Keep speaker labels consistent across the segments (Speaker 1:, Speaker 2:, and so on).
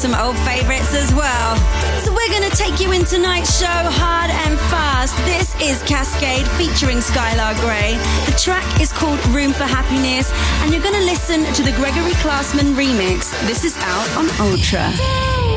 Speaker 1: some old favorites as well. So we're going to take you in tonight's show hard and fast. This is Cascada featuring Skylar Grey. The track is called Room for Happiness, and you're going to listen to the Gregori Klosman remix. This is out on Ultra.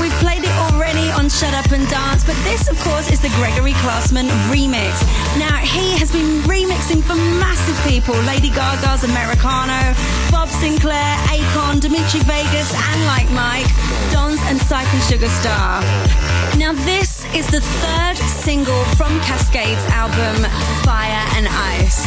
Speaker 1: We've played it already on Shut Up and Dance, but this, of course, is the Gregori Klosman remix. Now, he has been remixing for massive people Lady Gaga's Americano, Bob Sinclar, Akon, Dimitri Vegas, and Like Mike, Don's and Psych and Sugar Star. Now, this is the third single from Cascada's album, Fire and Ice.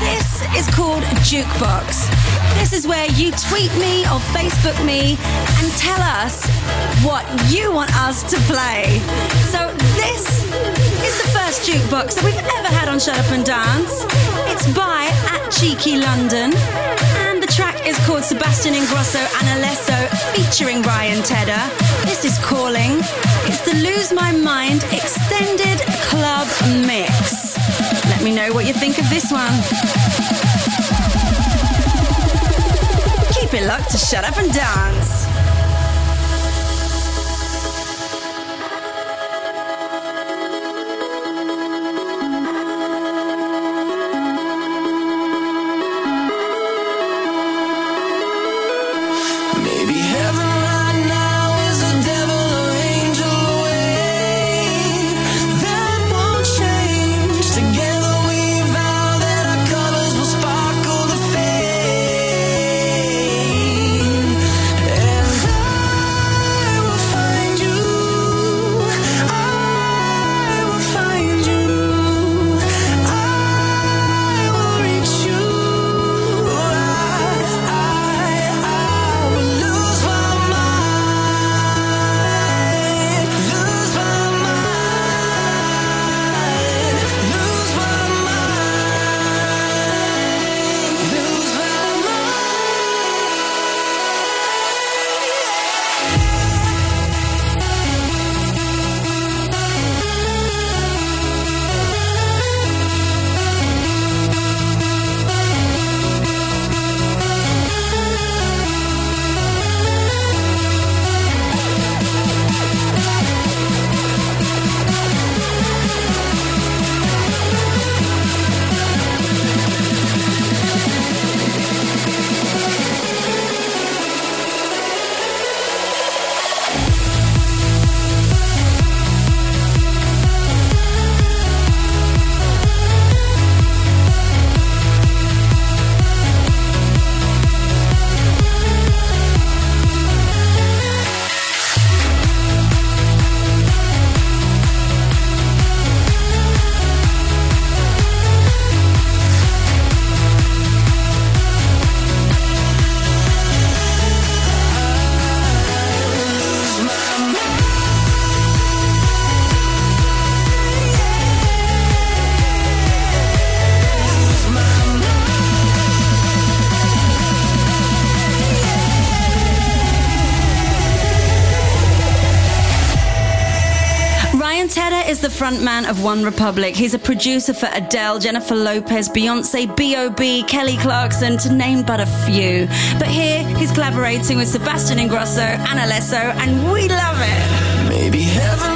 Speaker 1: This is called Jukebox. This is where you tweet me or Facebook me and tell us what you want us to play. So this is the first jukebox that we've ever had on Shut Up and Dance. It's by at Cheeky London and the track is called Sebastian Ingrosso and Alesso featuring Ryan Tedder. This is Calling. It's the Lose My Mind Extended Club Mix. Let me know what you think of this one. Keep it locked to shut up and dance. Is the frontman of One Republic. He's a producer for Adele, Jennifer Lopez, Beyonce, B.O.B., Kelly Clarkson, to name but a few. But here, he's collaborating with Sebastian Ingrosso and Alesso, and we love it.
Speaker 2: Maybe heaven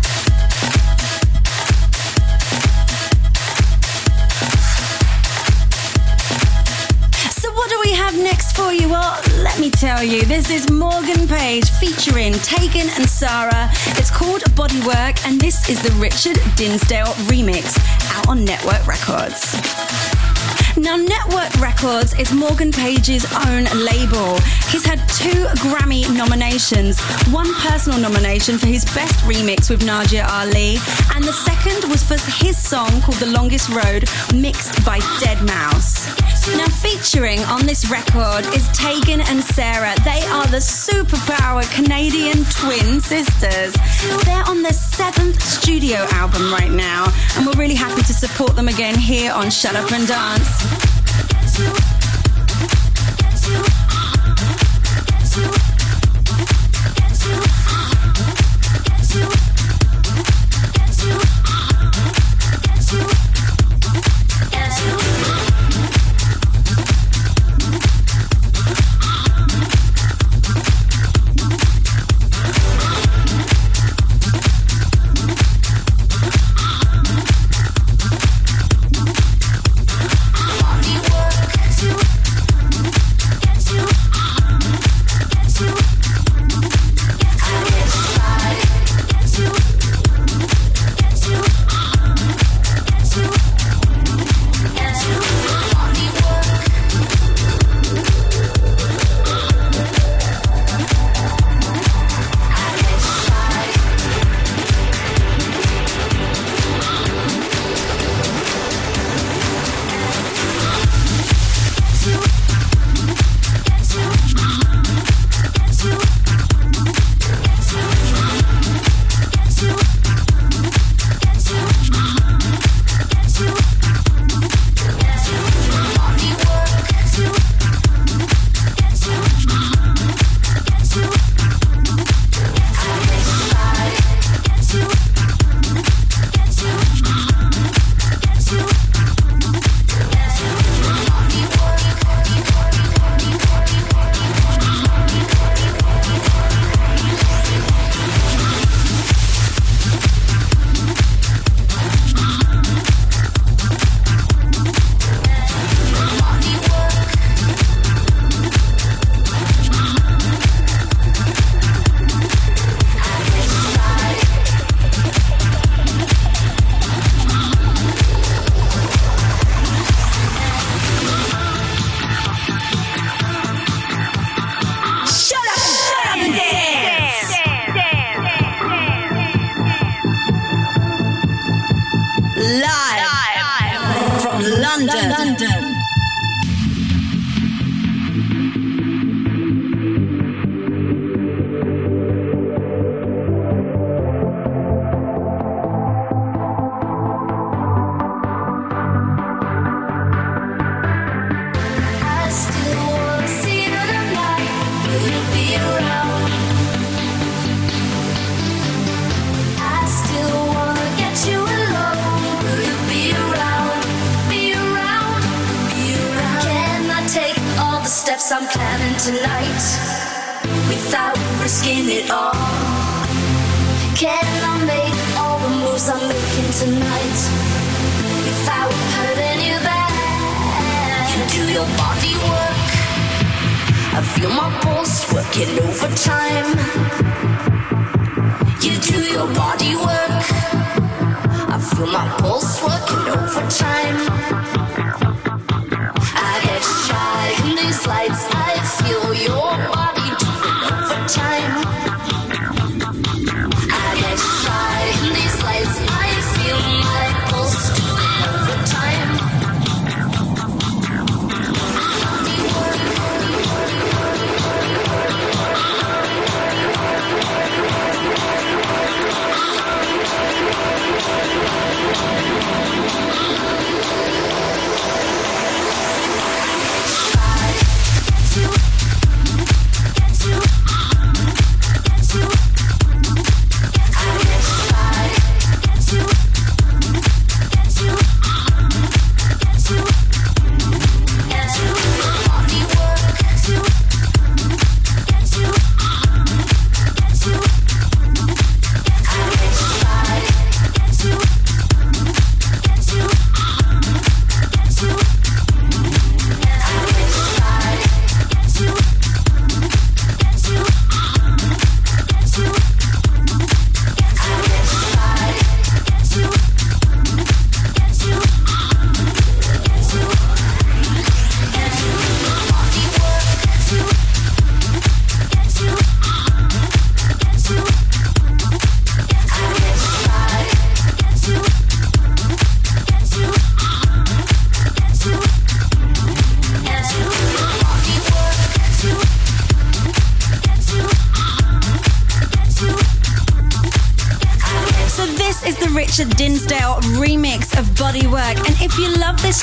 Speaker 1: Well, let me tell you, this is Morgan Page featuring Tegan and Sara. It's called Bodywork, and this is the Richard Dinsdale remix out on Network Records. Now, Network Records is Morgan Page's own label. He's had two Grammy nominations one personal nomination for his best remix with Nadia Ali, and the second was for his song called The Longest Road, mixed by Deadmau5. Now, featuring on this record is Tegan and Sara. They are the superpower Canadian twin sisters. They're on their seventh studio album right now, and we're really happy to support them again here on Shut Up and Dance. I'm planning tonight without risking it all? Can I make all the moves I'm making
Speaker 3: tonight without hurting you back? You do your body work. I feel
Speaker 1: my pulse working overtime. You do your body work. I feel my pulse working overtime.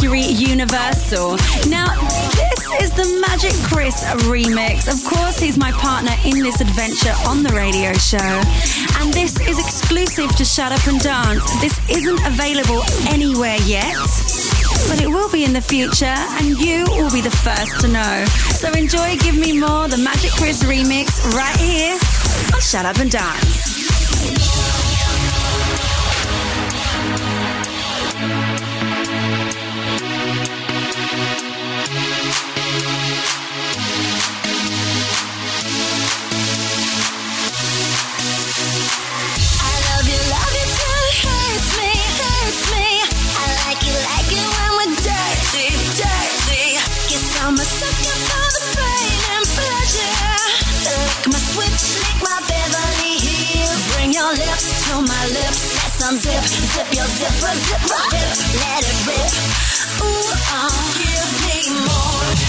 Speaker 1: Mercury Universal. Now, this is the Magic Chris remix. Of course, he's my partner in this adventure on the radio show. And this is exclusive to Shut Up and Dance. This isn't available anywhere yet, but it will be in the future, and you will be the first to know. So enjoy Give Me More, the Magic Chris remix, right here on Shut Up and Dance.
Speaker 3: Zipper, zipper, zip, let it rip. Ooh, oh, give me more.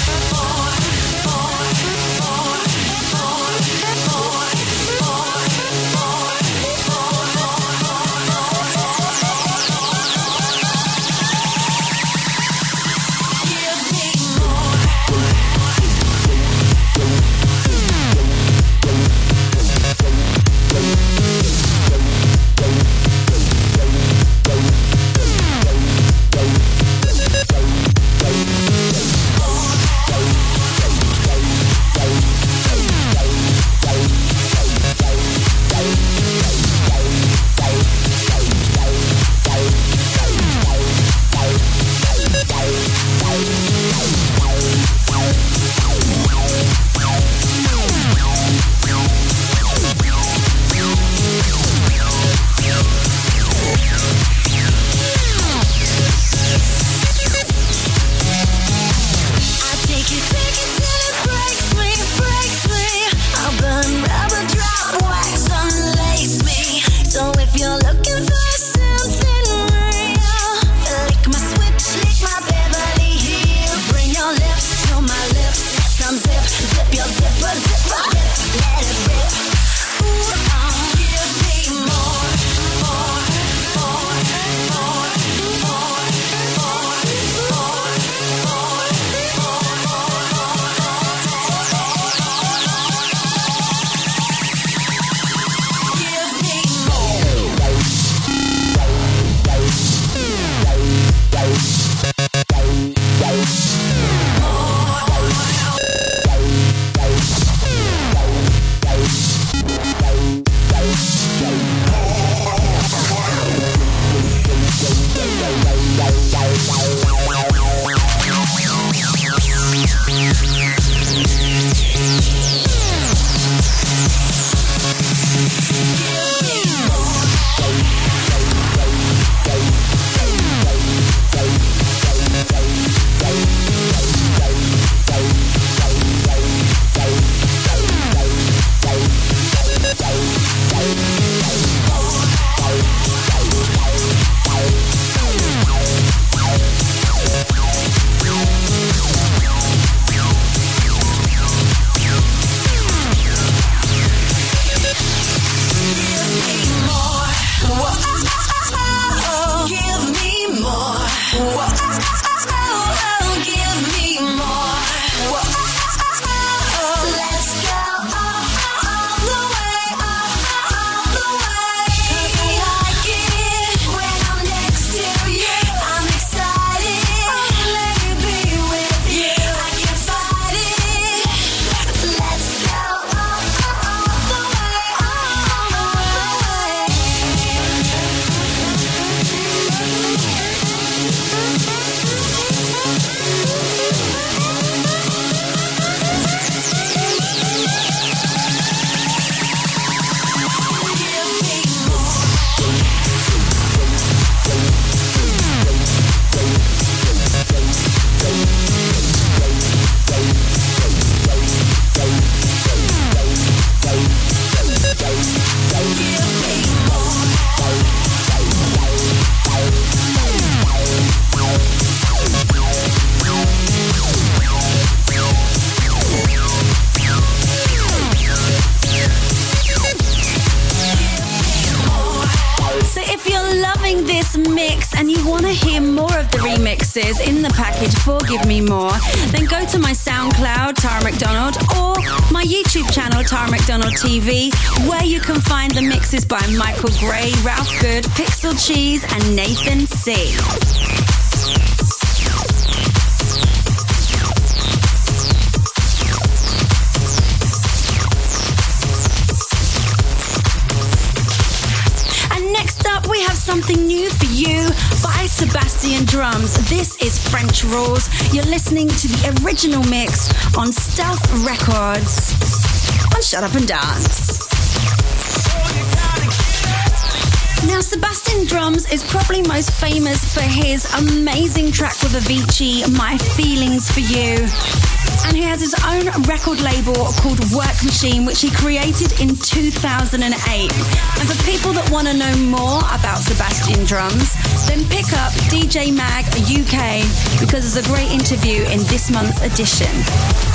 Speaker 1: To my SoundCloud, Tara McDonald, or my YouTube channel, Tara McDonald TV, where you can find the mixes by Michael Gray, Ralph Good, Pixel Cheese, and Nathan C. Sebastien Drums. This is French Rules. You're listening to the original mix on Stealth Records on Shut Up and Dance. Now, Sebastien Drums is probably most famous for his amazing track with Avicii, My Feelings for You and he has his own record label called Work Machine, which he created in 2008. And for people that want to know more about Sebastien Drums, then pick up DJ Mag UK because there's a great interview in this month's edition.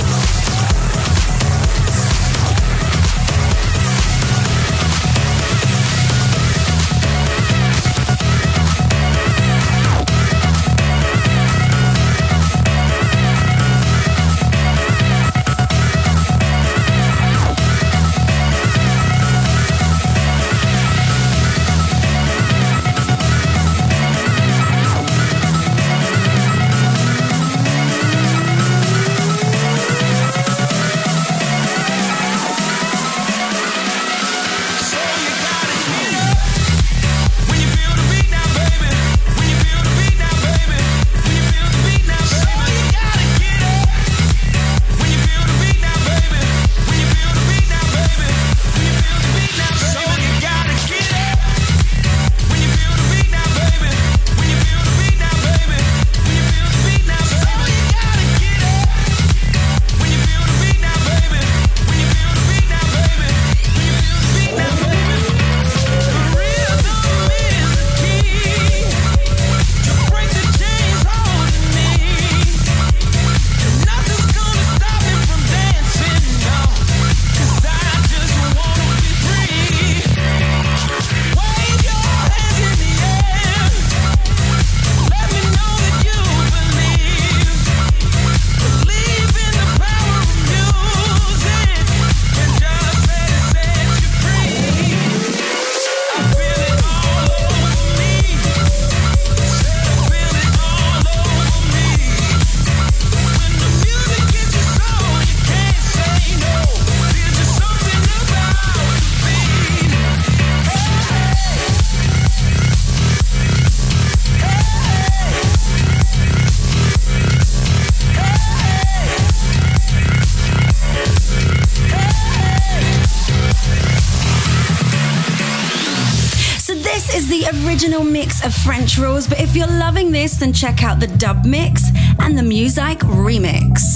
Speaker 1: This, then check out the dub mix and the music remix.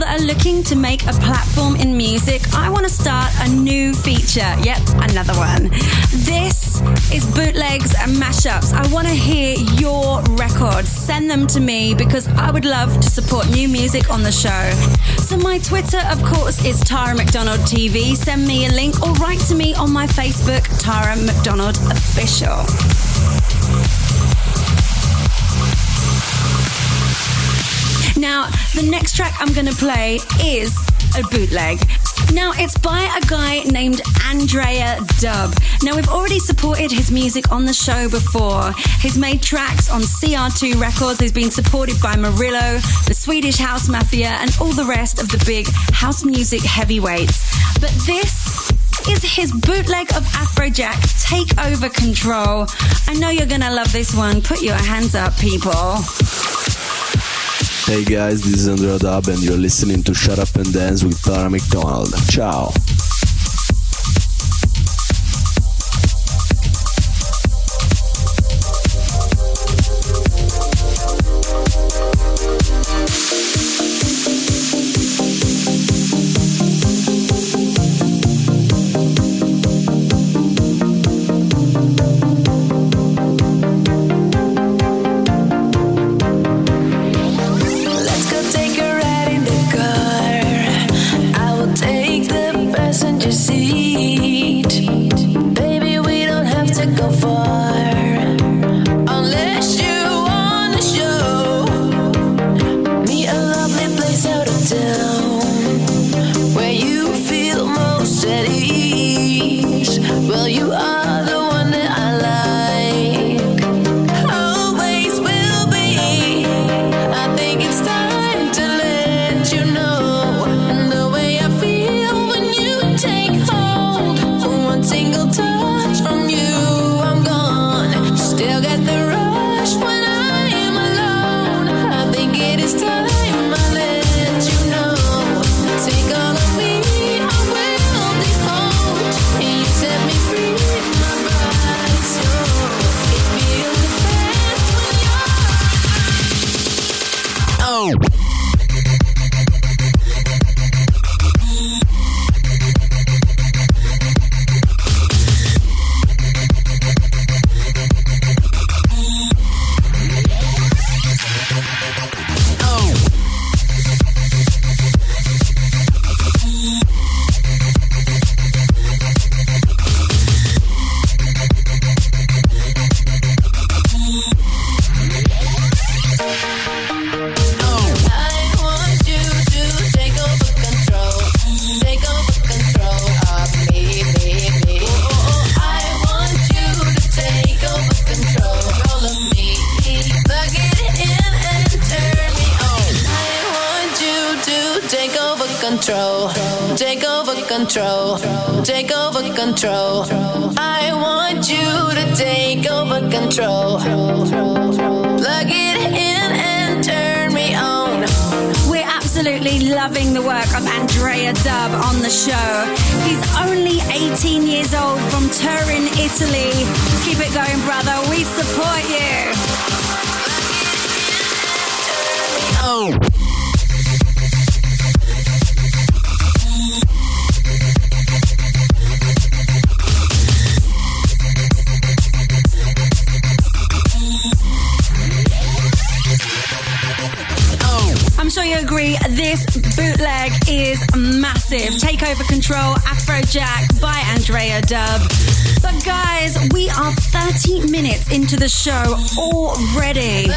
Speaker 1: That are looking to make a platform in music, I want to start a new feature. Yep, another one. This is bootlegs and mashups. I want to hear your records. Send them to me because I would love to support new music on the show. So my Twitter, of course, is Tara McDonald TV. Send me a link or write to me on my Facebook, Tara McDonald Official. Now, the next track I'm going to play is a bootleg. Now, it's by a guy named Andrea Dub. Now, we've already supported his music on the show before. He's made tracks on CR2 Records. He's been supported by Morillo, the Swedish House Mafia, and all the rest of the big house music heavyweights. But this is his bootleg of Afrojack, Take Over Control. I know you're gonna love this one. Put your hands up, people.
Speaker 4: Hey guys, this is Andrea Dub and you're listening to Shut Up and Dance with Tara McDonald. Ciao!
Speaker 1: Into the show already.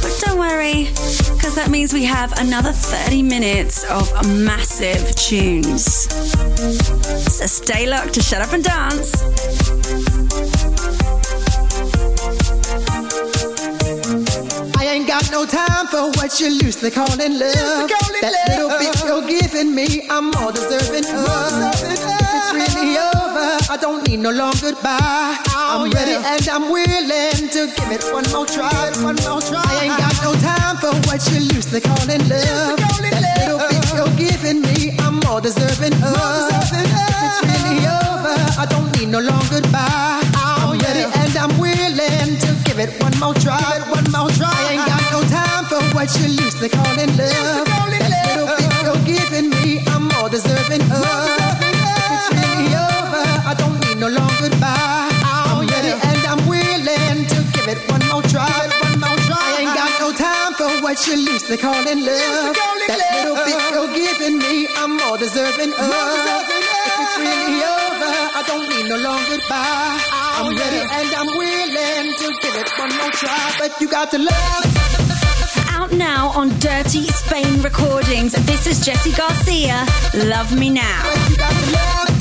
Speaker 1: But don't worry, because that means we have another 30 minutes of massive tunes. So stay locked to shut up and dance.
Speaker 5: Got no time for what you loosely calling love. that little bit you're giving me, I'm more deserving of. If it's really over, I don't need no long goodbye. I'm ready and I'm willing to give it one more try. One more try. I ain't got no time for what you loosely calling love. That little bit you're giving me, I'm more deserving of. If it's really over, I don't need no long goodbye. I'm ready Oh, and I'm willing to give it one more try. One more try. I ain't got no time for what you're loosely calling love. That little bit you're giving me, I'm more deserving of. If it's really over, I don't need no long goodbye. I'm ready and I'm willing to give it one more try. one more try. I ain't got no time for what you're loosely calling love. That little bit you're giving me, I'm more deserving of. If it's really over, I don't need no long goodbye. Oh, I'm ready and I'm willing to give it one more try, but you got to love.
Speaker 1: Out now on Dirty Spain Recordings. This is Jesse Garcia. Love Me Now.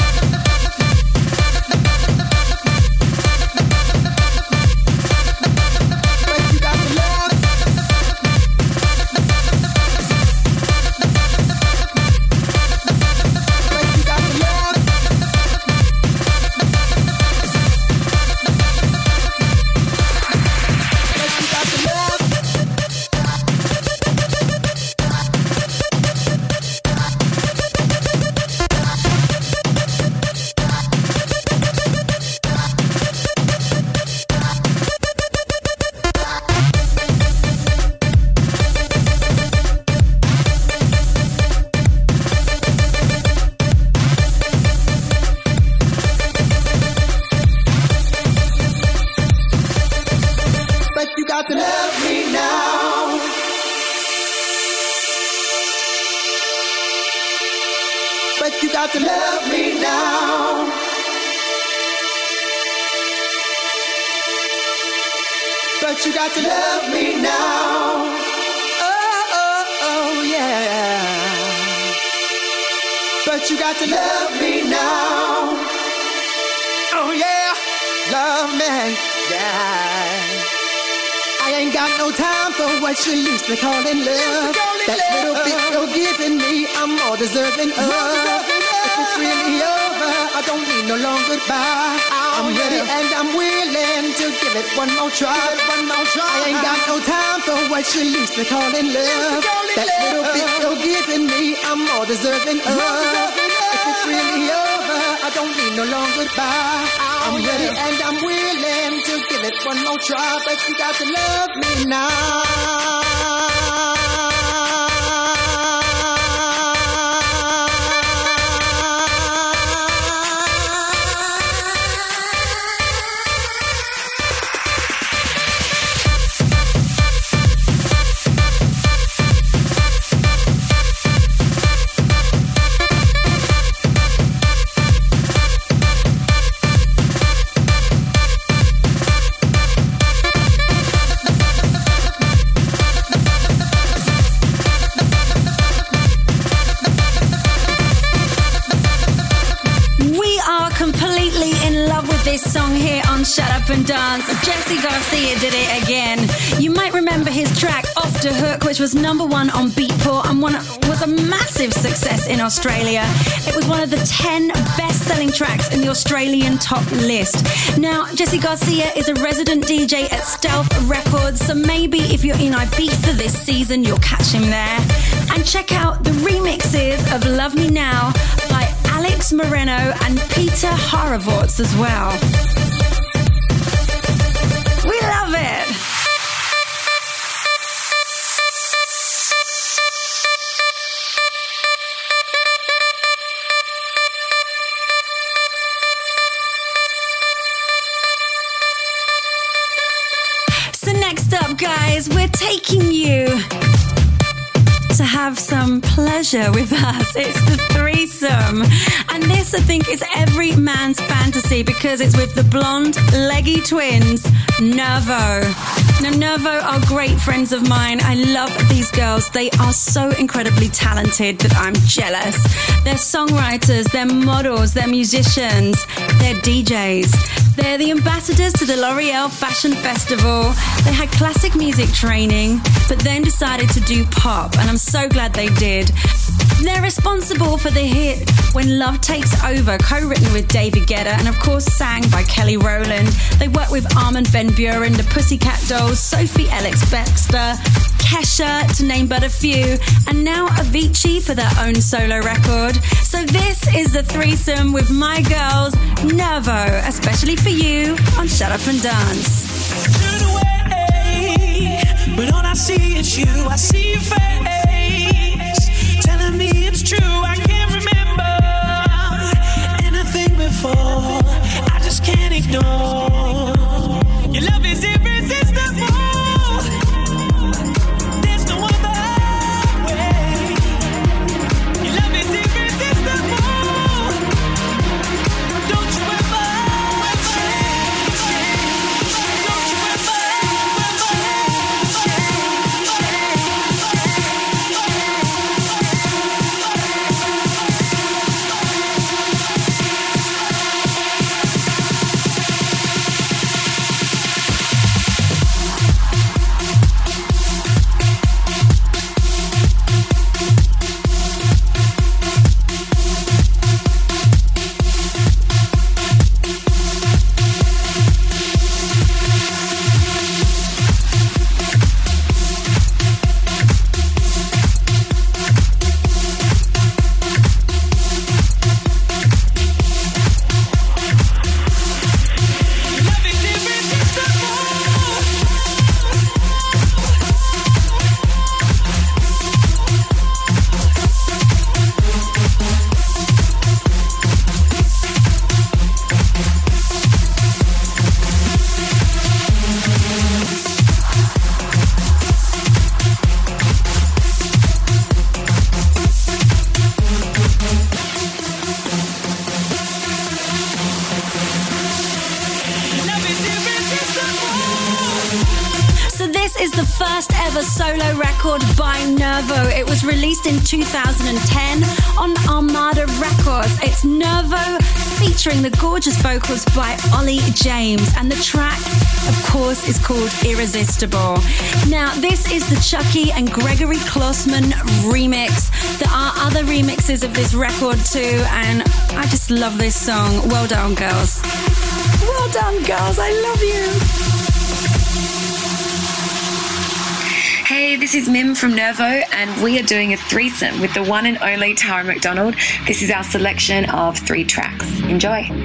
Speaker 5: You loosely calling love. That little bit you're giving me, I'm more deserving of. If it's really over, I don't need no long goodbye. I'm ready and I'm willing to give it one more try. One more try. I ain't got no time for what you loosely calling love. That little bit you're giving me, I'm more deserving of. If it's really over, I don't need no long goodbye. I'm oh, ready and I'm willing to give it one more try, but you got to love me now.
Speaker 1: Which was number one on Beatport and one was a massive success in Australia. It was one of the 10 best selling tracks in the Australian top list. Now, Jesse Garcia is a resident DJ at Stealth Records, so maybe if you're in Ibiza this season, you'll catch him there. And check out the remixes of Love Me Now by Alex Moreno and Peter Haravorts as well. Have some pleasure with us. It's the threesome. And this, I think, is every man's fantasy because it's with the blonde, leggy twins, Nervo. Nervo are great friends of mine. I love these girls. They are so incredibly talented that I'm jealous. They're songwriters, they're models, they're musicians, they're DJs. They're the ambassadors to the L'Oreal Fashion Festival. They had classic music training, but then decided to do pop, and I'm so glad they did. They're responsible for the hit When Love Takes Over, co written with David Guetta, and of course sang by Kelly Rowland. They worked with Armin Van Buuren, the Pussycat Dolls, Sophie Ellis-Bextor, Kesha, to name but a few, and now Avicii for their own solo record. So this is the threesome with my girls, Nervo, especially for you on Shut Up and Dance.
Speaker 2: But all I see is you. I see your face telling me it's true. I can't remember anything before. I just can't ignore.
Speaker 1: Released in 2010 on Armada Records. It's Nervo featuring the gorgeous vocals by Ollie James and the track of course is called Irresistible. Now this is the Chuckie and Gregori Klosman remix. There are other remixes of this record too and I just love this song. Well done girls. Well done girls. I love you.
Speaker 6: This is Mim from Nervo, and we are doing a threesome with the one and only Tara McDonald. This is our selection of three tracks. Enjoy.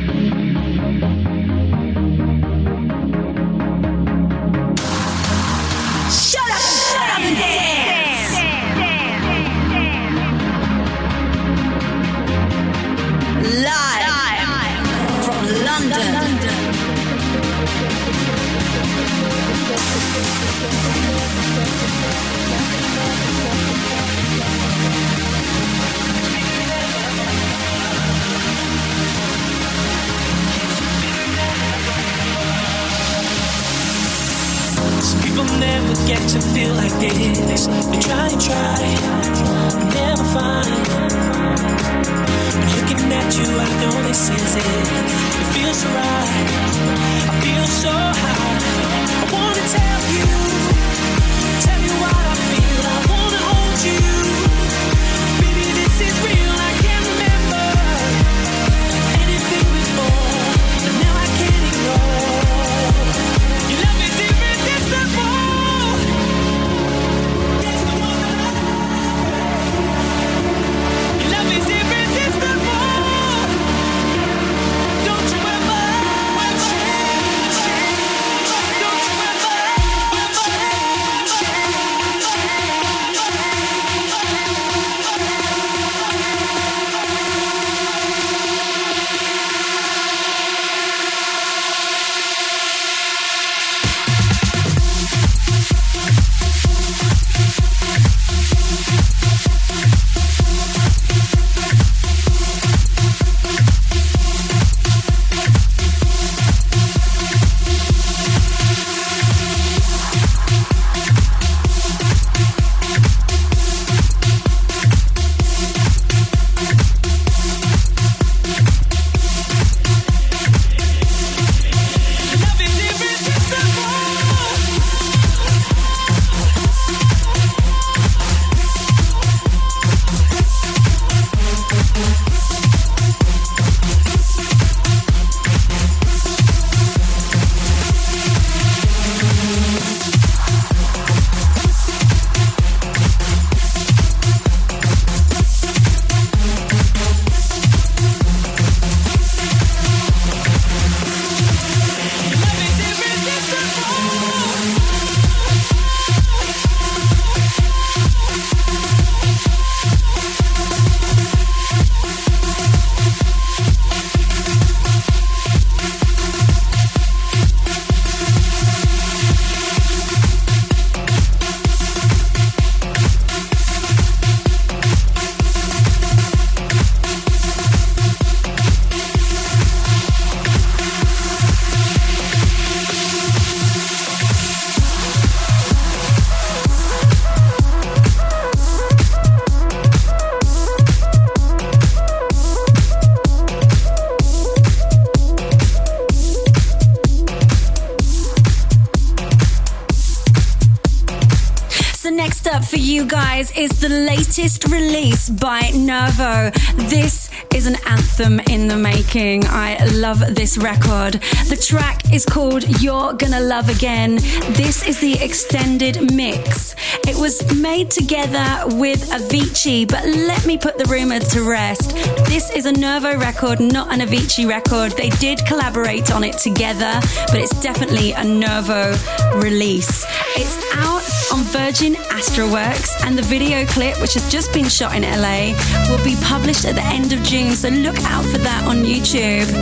Speaker 4: Guys is the latest release by Nervo. This is an anthem in the making. I love this record. The track is called You're Gonna Love Again. This is the extended mix. It was made together with Avicii, but let me put the rumor to rest. This is a Nervo record, not an Avicii record. They did collaborate on it together, but it's definitely a Nervo release. It's out on Virgin Astralwerks, and the video clip, which has just been shot in LA, will be published at the end of June. So look out for that on YouTube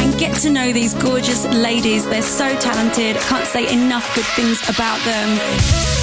Speaker 4: and get to know these gorgeous ladies. They're so talented. Can't say enough good things about them.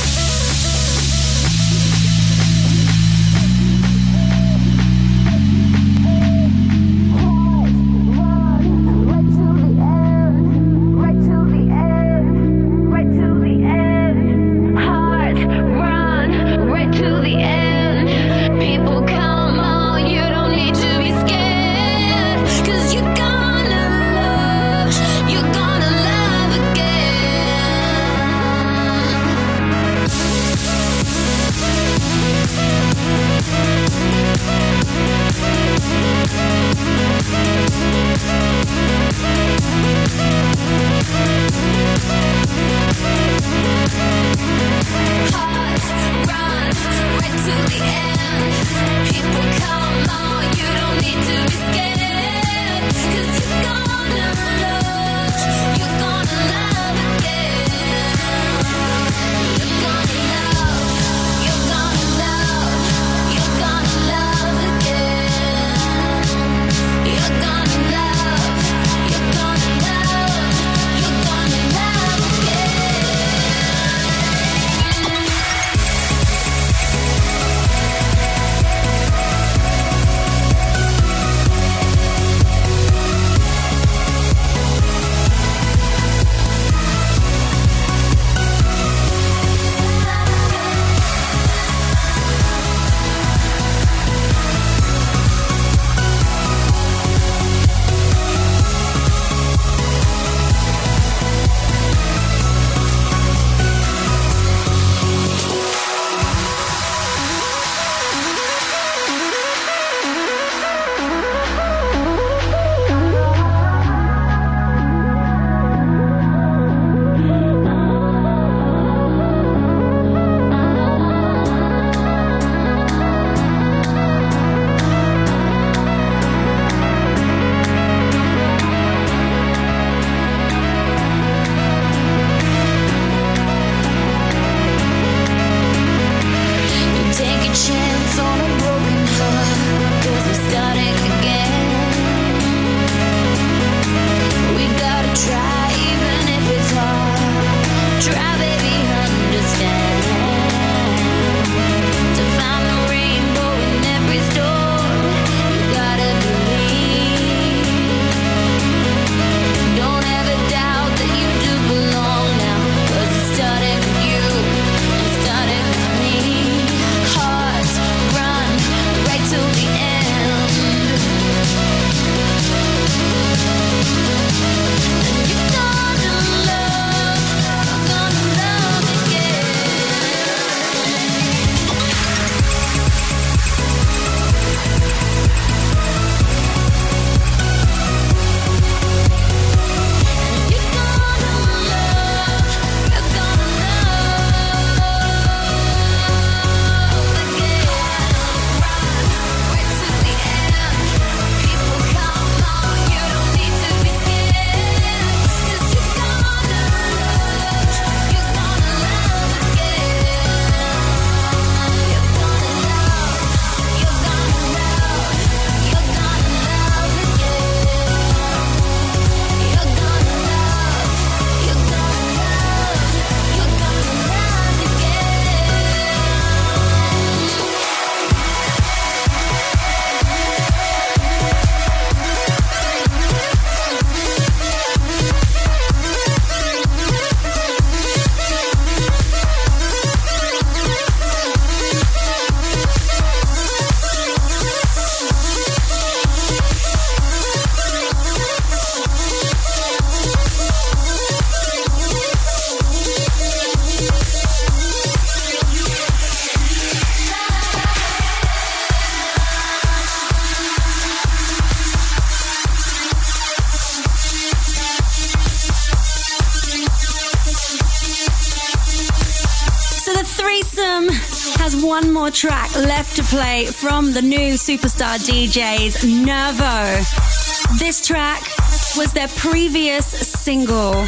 Speaker 1: One more track left to play from the new superstar DJs Nervo. This track was their previous single.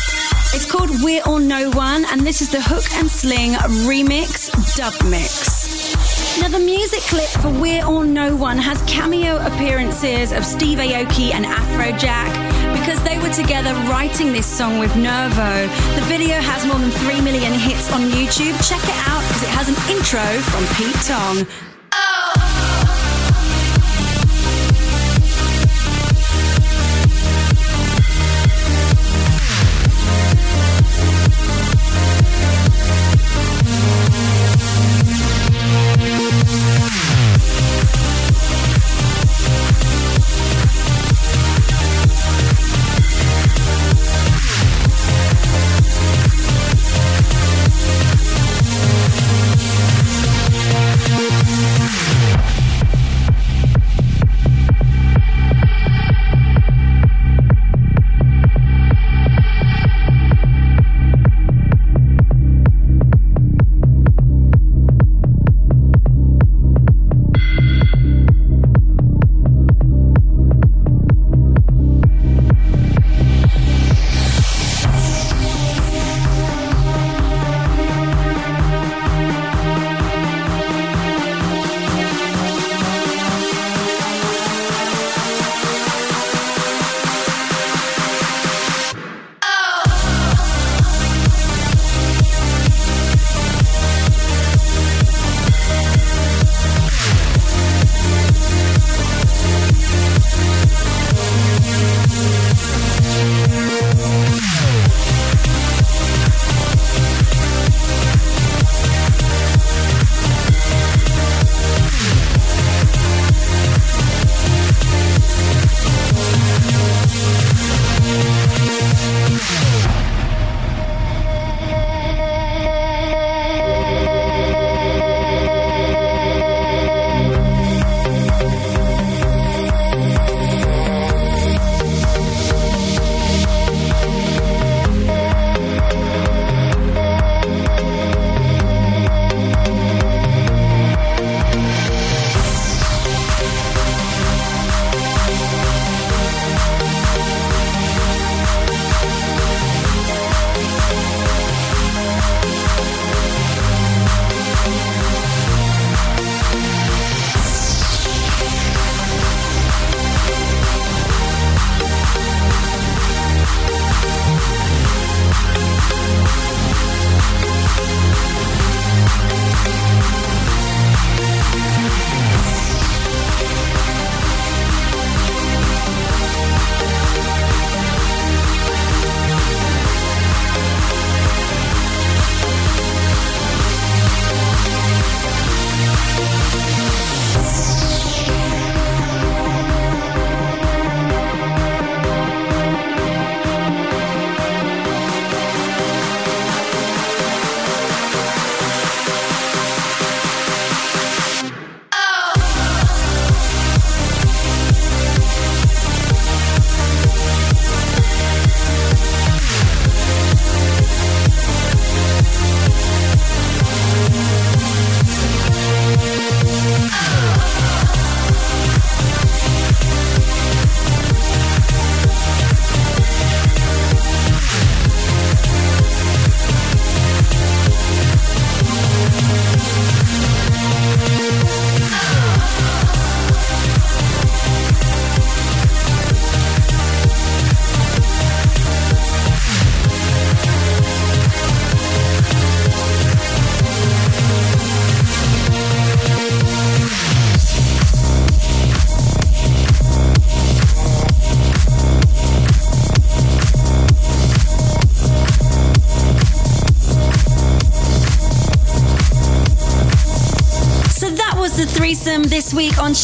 Speaker 1: It's called We're All No One, and this is the Hook and Sling remix dub mix. Now, the music clip for We're All No One has cameo appearances of Steve Aoki and Afrojack because they were together writing this song with Nervo. The video has more than 3 million hits on YouTube. Check it out because it has an intro from Pete Tong.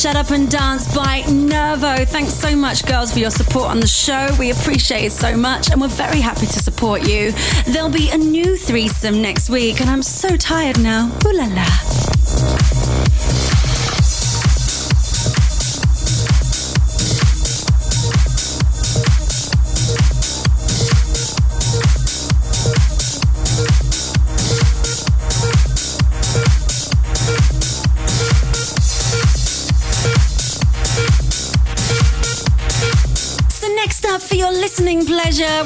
Speaker 1: Shut Up and Dance by Nervo. Thanks so much, girls, for your support on the show. We appreciate it so much and we're very happy to support you. There'll be a new threesome next week, and I'm so tired now. Ooh la la.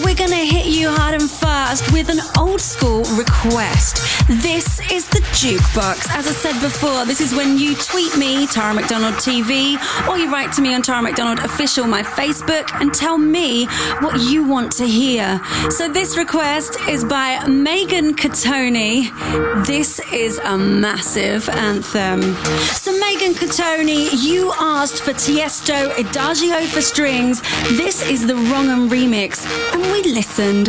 Speaker 1: We're gonna hit you hard and fast with an old school request. This is Jukebox. As I said before, this is when you tweet me, Tara McDonald TV, or you write to me on Tara McDonald Official, my Facebook, and tell me what you want to hear. So this request is by Megan Catoni. This is a massive anthem. So Megan Catoni, you asked for Tiesto Adagio for strings. This is the Wrongham remix, and we listened.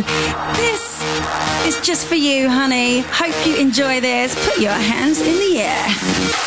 Speaker 1: This is just for you, honey. Hope you enjoy this. Put your hands in the air.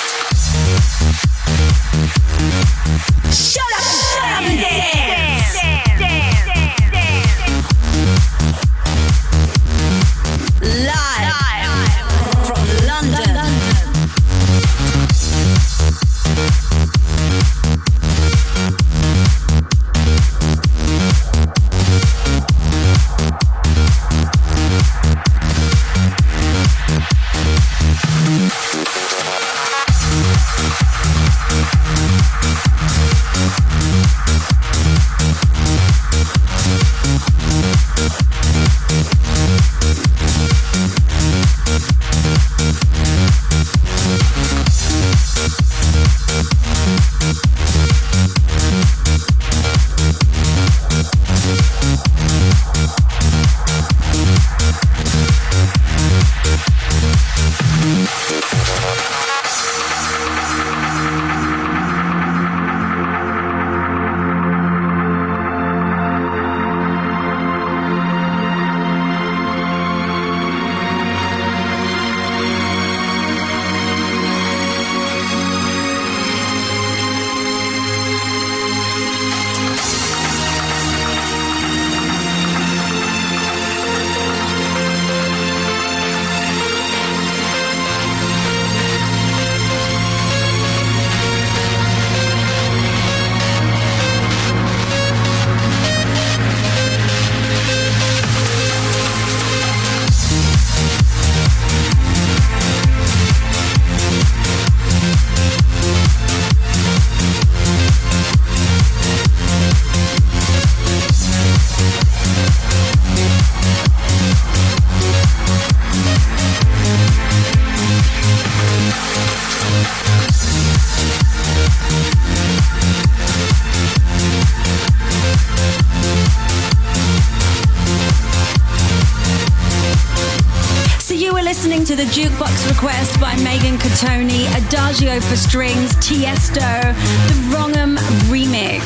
Speaker 1: Strings, Tiesto, the Wrongham remix.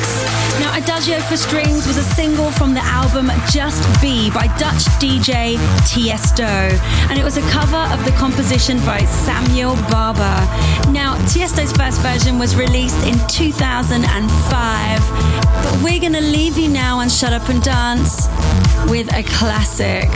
Speaker 1: Now, Adagio for Strings was a single from the album Just Be by Dutch DJ Tiesto, and it was a cover of the composition by Samuel Barber. Now, Tiesto's first version was released in 2005, but we're gonna leave you now and shut up and dance with a classic.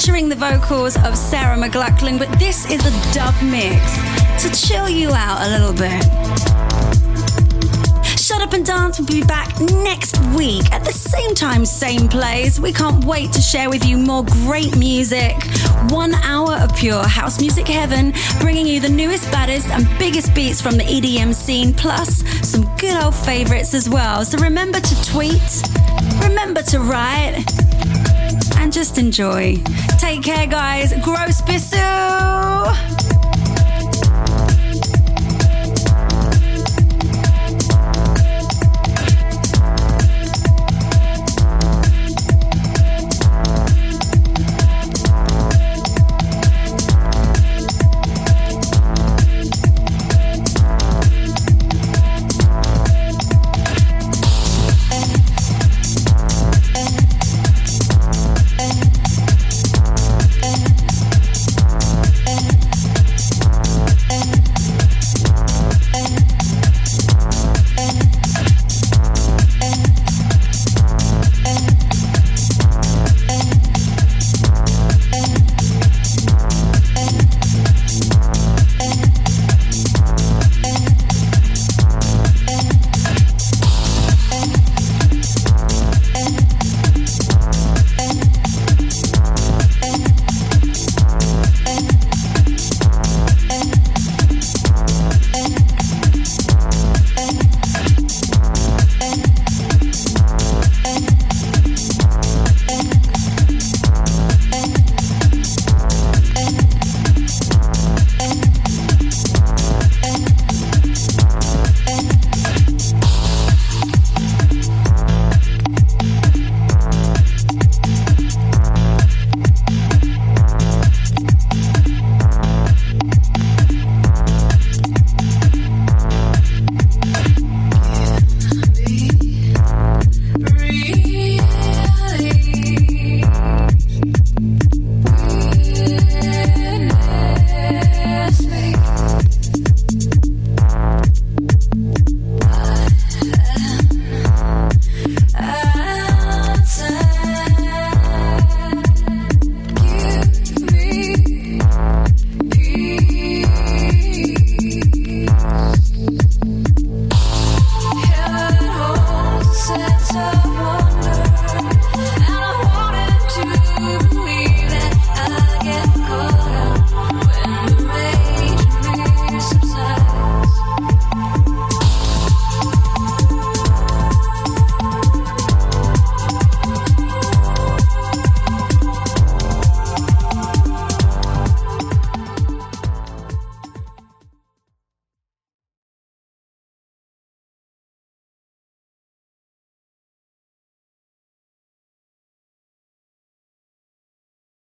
Speaker 1: Featuring the vocals of Sarah McLachlan, but this is a dub mix to chill you out a little bit. Shut Up and Dance will be back next week at the same time, same place. We can't wait to share with you more great music. One hour of pure house music heaven, bringing you the newest, baddest, and biggest beats from the EDM scene, plus some good old favorites as well. So remember to tweet, remember to write, and just enjoy. Take care, guys. Gross bisou.